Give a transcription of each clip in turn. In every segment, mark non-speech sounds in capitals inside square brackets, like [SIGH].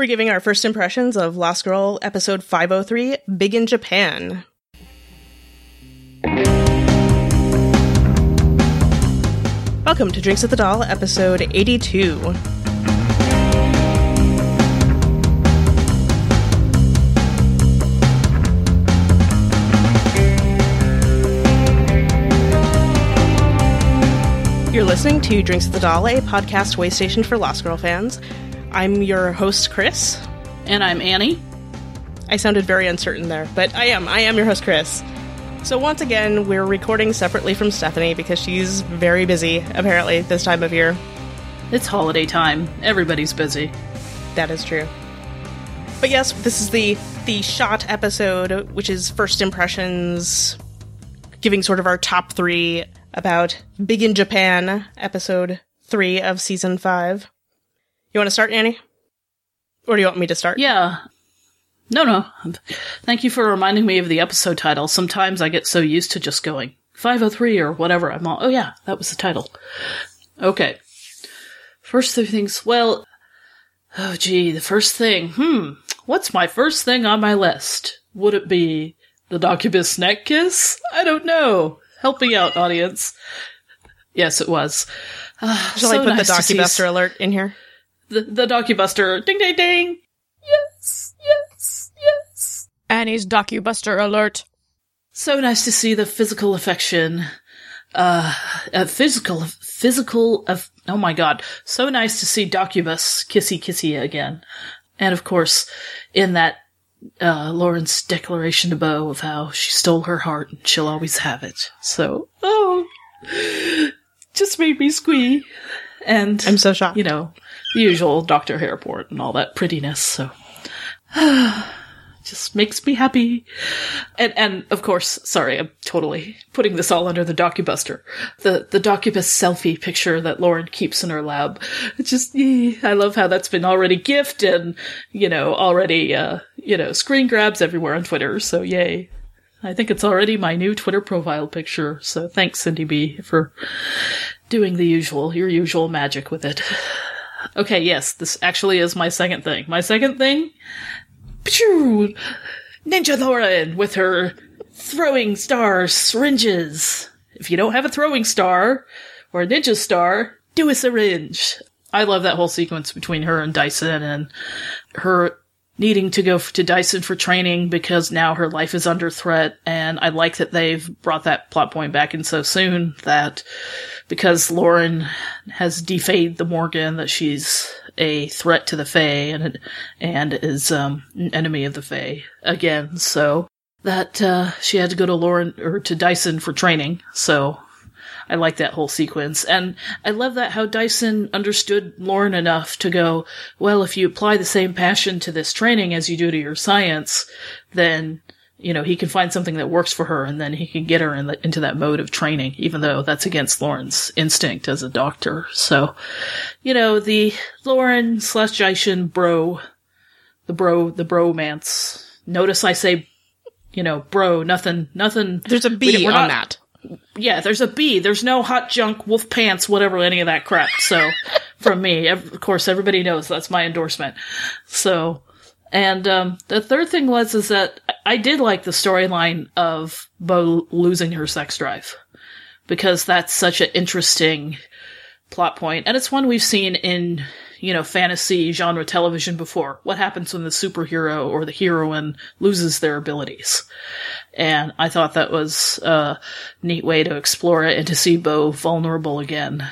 We're giving our first impressions of Lost Girl episode 503 Big in Japan. Welcome to Drinks at the Dal, episode 82. You're listening to Drinks at the Dal, a podcast way station for Lost Girl fans. I'm your host, Chris. And I'm Annie. I sounded very uncertain there, but I am. I am your host, Chris. So once again, we're recording separately from Stephanie because she's very busy, apparently, this time of year. It's holiday time. Everybody's busy. That is true. But yes, this is the the shot episode, which is first impressions, giving sort of our top three about Big in Japan, episode three of season five. You want to start, Annie? Or do you want me to start? Yeah. No, no. Thank you for reminding me of the episode title. Sometimes I get so used to just going 503 or whatever. I'm all, oh yeah, that was the title. Okay. First three things. Well, oh gee, the first thing. Hmm. What's my first thing on my list? Would it be the Doccubus neck kiss? I don't know. Help me out, audience. Yes, it was. Uh, Shall so I put nice the doccubuster alert in here? The, the doccubuster. Ding ding ding. Yes yes yes. Annie's doccubuster alert. so nice to see the physical affection. Uh, uh physical physical of oh my god. So nice to see doccubus kissy kissy again. And of course in that uh lauren's declaration to bo of how she stole her heart and she'll always have it. So oh just made me squee and I'm so shocked. you know, the usual Dr. Hairport and all that prettiness, so [SIGHS] just makes me happy. And and of course, sorry, I'm totally putting this all under the doccubuster. The the doccubus selfie picture that Lauren keeps in her lab. It's just eh, I love how that's been already gift and, you know, already uh, you know, screen grabs everywhere on Twitter, so yay. I think it's already my new Twitter profile picture, so thanks Cindy B for doing the usual, your usual magic with it. Okay, yes, this actually is my second thing. My second thing, Ninja Lauren with her throwing star syringes. If you don't have a throwing star or a ninja star, do a syringe. I love that whole sequence between her and Dyson and her needing to go to Dyson for training because now her life is under threat. And I like that they've brought that plot point back in so soon that because Lauren has defayed the Morrigan that she's a threat to the Fae and and is um, an enemy of the Fae again. So that uh, she had to go to Lauren or to Dyson for training. So I like that whole sequence. And I love that how Dyson understood Lauren enough to go, well, if you apply the same passion to this training as you do to your science, then, you know, he can find something that works for her and then he can get her in the, into that mode of training, even though that's against Lauren's instinct as a doctor. So, you know, the Lauren slash Dyson bro, the bro, the bromance. Notice I say, you know, bro, nothing, nothing. There's a B we- on not- that. Yeah, there's a B. There's no hot junk, wolf pants, whatever, any of that crap. So, from me, of course, everybody knows that's my endorsement. So, and um, the third thing was is that I did like the storyline of Bo losing her sex drive because that's such an interesting plot point, and it's one we've seen in you know fantasy genre television before. What happens when the superhero or the heroine loses their abilities? and I thought that was a neat way to explore it and to see Bo vulnerable again.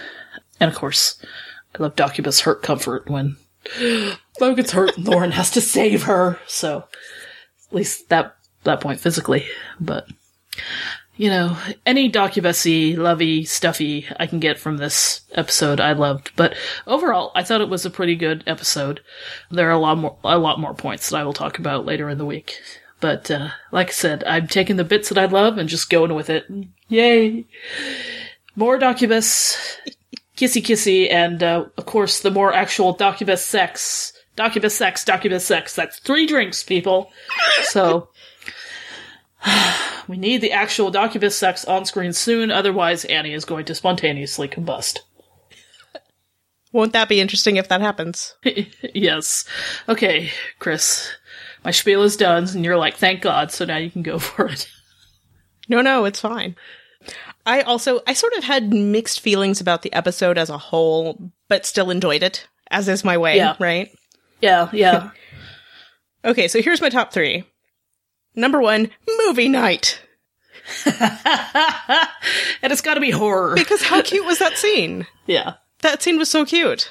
And of course, I love Doccubus hurt comfort when [GASPS] Bo gets hurt and Lauren has to save her. So at least that that point physically, but you know, any Doccubusy, lovey, stuffy I can get from this episode, I loved. But overall, I thought it was a pretty good episode. There are a lot more, a lot more points that I will talk about later in the week. But uh, like I said, I'm taking the bits that I love and just going with it. Yay! More Doccubus, kissy kissy, and uh, of course the more actual Doccubus sex. Doccubus sex, Doccubus sex. That's three drinks, people. So [SIGHS] [SIGHS] we need the actual Doccubus sex on screen soon, otherwise Annie is going to spontaneously combust. [LAUGHS] Won't that be interesting if that happens? [LAUGHS] yes. Okay, Chris. My spiel is done, and you're like, thank God, so now you can go [LAUGHS] for it. No, no, it's fine. I also I sort of had mixed feelings about the episode as a whole, but still enjoyed it, as is my way, Yeah. right? Yeah, yeah. Okay, so here's my top three. Number one, movie night. [LAUGHS] and it's gotta be horror. Because how cute was that scene? [LAUGHS] Yeah. That scene was so cute.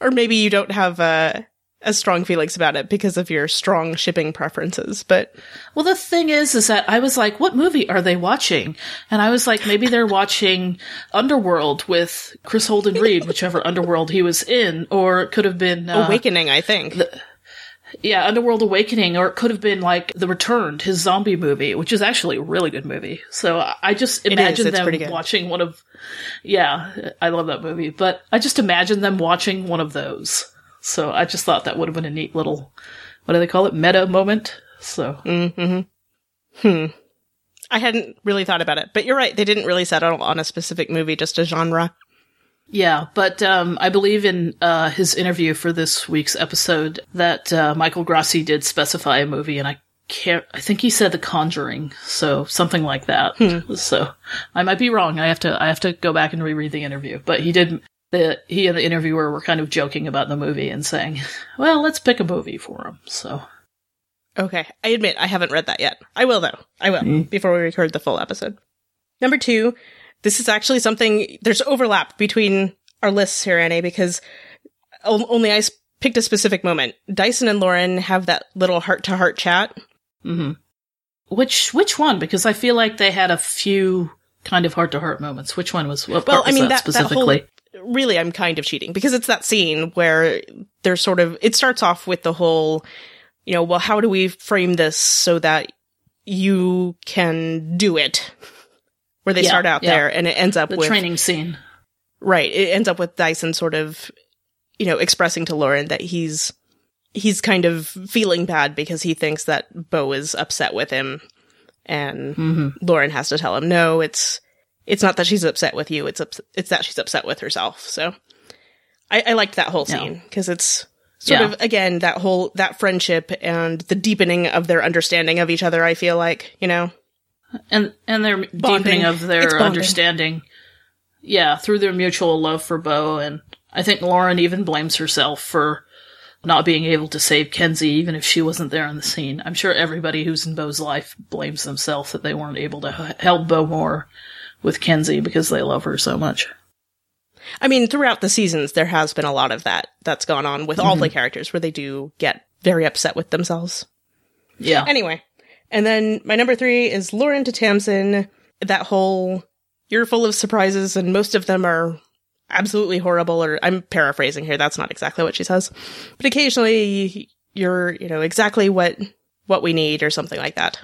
Or maybe you don't have uh, as strong feelings about it because of your strong shipping preferences, but Well, the thing is, is that I was like, what movie are they watching? And I was like, maybe they're watching Underworld with Kris Holden-Ried, whichever Underworld he was in, or it could have been, uh, Awakening, I think. Yeah, Underworld Awakening, or it could have been like The Returned, his zombie movie, which is actually a really good movie. So I- just imagine it's them watching one of, yeah, I love that movie, but I just imagine them watching one of those. So I just thought that would have been a neat little, what do they call it, meta moment. So Hmm. I hadn't really thought about it, but you're right. They didn't really settle on a specific movie, just a genre. Yeah, but um, I believe in uh, his interview for this week's episode that uh, Michael Grassi did specify a movie, and I can't. I think he said The Conjuring, so something like that. So I might be wrong. I have to. I have to go back and reread the interview. But he did. The he and the interviewer were kind of joking about the movie and saying, "Well, let's pick a movie for him." So Okay, I admit I haven't read that yet. I will though. I will before we record the full episode. Number two, this is actually something. There's overlap between our lists here, Annie, because only I picked a specific moment. Dyson and Lauren have that little heart to heart chat. Mm-hmm. which which one? Because I feel like they had a few kind of heart to heart moments. Which one was? What Well, I mean that that, that whole. Really, I'm kind of cheating because it's that scene where there's sort of. It starts off with the whole, you know, well, how do we frame this so that you can do it? Where they Yeah, start out yeah. there, and it ends up with the with training scene. right. It ends up with Dyson sort of, you know, expressing to Lauren that he's he's kind of feeling bad because he thinks that Bo is upset with him, and Mm-hmm. Lauren has to tell him, no, it's it's not that she's upset with you. It's ups- it's that she's upset with herself. So I, I liked that whole scene because it's sort Yeah. of again that whole that friendship and the deepening of their understanding of each other. I feel like you know, and and their Bonding. deepening of their understanding yeah through their mutual love for bo and i think lauren even blames herself for not being able to save kenzie even if she wasn't there on the scene i'm sure everybody who's in bo's life blames themselves that they weren't able to help bo more with kenzie because they love her so much I mean, throughout the seasons, there has been a lot of that that's gone on with all Mm-hmm. the characters where they do get very upset with themselves. yeah Anyway, and then my number three is Lauren to Tamsin. That whole you're full of surprises, and most of them are absolutely horrible. Or I'm paraphrasing here. That's not exactly what she says, but occasionally you're you know exactly what what we need or something like that.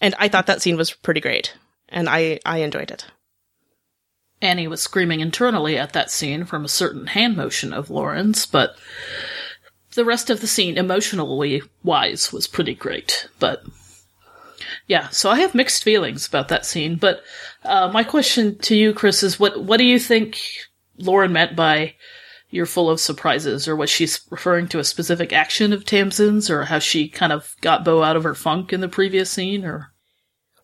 And I thought that scene was pretty great, and I I enjoyed it. Annie was screaming internally at that scene from a certain hand motion of Lauren's, but the rest of the scene, emotionally wise, was pretty great. But yeah, so I have mixed feelings about that scene. But uh, my question to you, Chris, is what what do you think Lauren meant by "you're full of surprises," or was she referring to a specific action of Tamsin's, or how she kind of got Bo out of her funk in the previous scene, or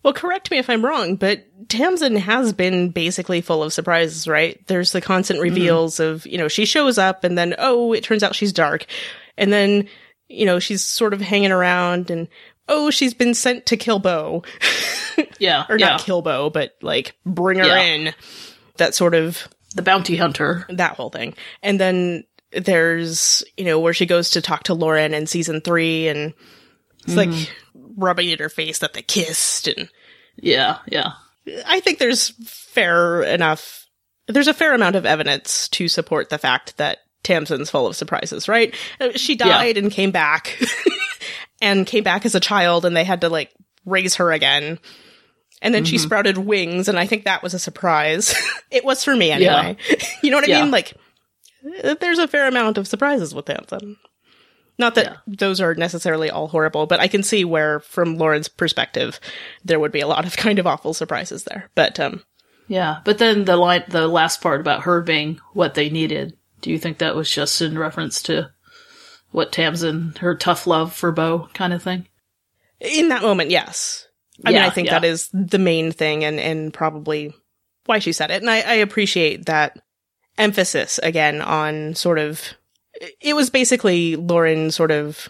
Well, correct me if I'm wrong, but Tamsin has been basically full of surprises, right? There's the constant reveals of, you know, she shows up and then, oh, it turns out she's dark. And then, you know, she's sort of hanging around and, oh, she's been sent to kill Bo. [LAUGHS] yeah, or yeah, not kill Bo, but like bring her Yeah. in. That sort of, the bounty hunter. that whole thing. And then there's, you know, where she goes to talk to Lauren in season three and it's like rubbing in her face that they kissed and, Yeah, yeah. I think there's fair enough. There's a fair amount of evidence to support the fact that Tamsin's full of surprises, right? Uh, She died and came back, [LAUGHS] and came back as a child, and they had to like raise her again. And then she sprouted wings, and I think that was a surprise. [LAUGHS] it was for me anyway. [LAUGHS] you know what I Yeah. mean? Like, uh, there's a fair amount of surprises with Tamsin. Not that Yeah. those are necessarily all horrible, but I can see where, from Lauren's perspective, there would be a lot of [LAUGHS] kind of awful surprises there. But um, Yeah, but then the line, the last part about her being what they needed. Do you think that was just in reference to what Tamsin, her tough love for Bo kind of thing? In that moment, yes. I mean, I think yeah. that is the main thing and, and probably why she said it. And I, I appreciate that emphasis again on sort of, it was basically Lauren sort of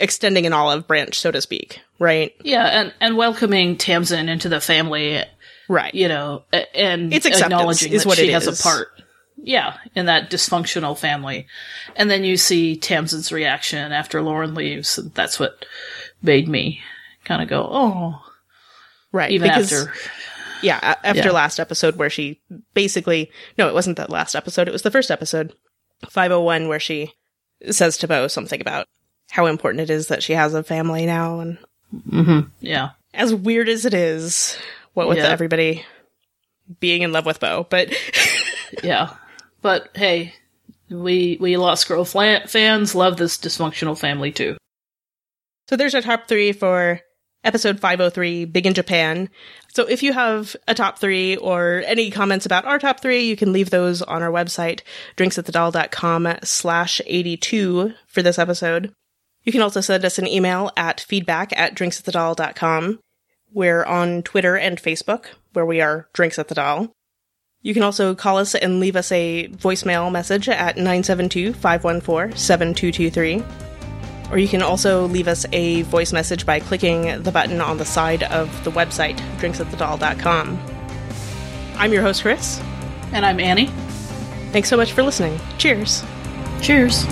extending an olive branch, so to speak, right? Yeah, and and welcoming Tamsin into the family, Right. you know, and It's acknowledging is that what she it has is. a part. Yeah, in that dysfunctional family, and then you see Tamsin's reaction after Lauren leaves. and That's what made me kind of go, oh, Right. even because, after. Yeah. After Yeah. last episode where she basically, no, it wasn't that last episode. It was the first episode, 501, where she says to Bo something about how important it is that she has a family now. And hmm Yeah, as weird as it is, what with Yeah. everybody being in love with Bo, but yeah, but hey, we we Lost Girl fans love this dysfunctional family too. so there's our top three for episode 503, Big in Japan. So if you have a top three or any comments about our top three, you can leave those on our website, drinksatthedal.com slash 82 for this episode. You can also send us an email at feedback at drinksatthedal.com. We're on Twitter and Facebook, where we are Drinks at the Dal. You can also call us and leave us a voicemail message at 972 514 7223. Or you can also leave us a voice message by clicking the button on the side of the website, drinksatthedal.com. I'm your host, Chris. And I'm Annie. Thanks so much for listening. Cheers. Cheers.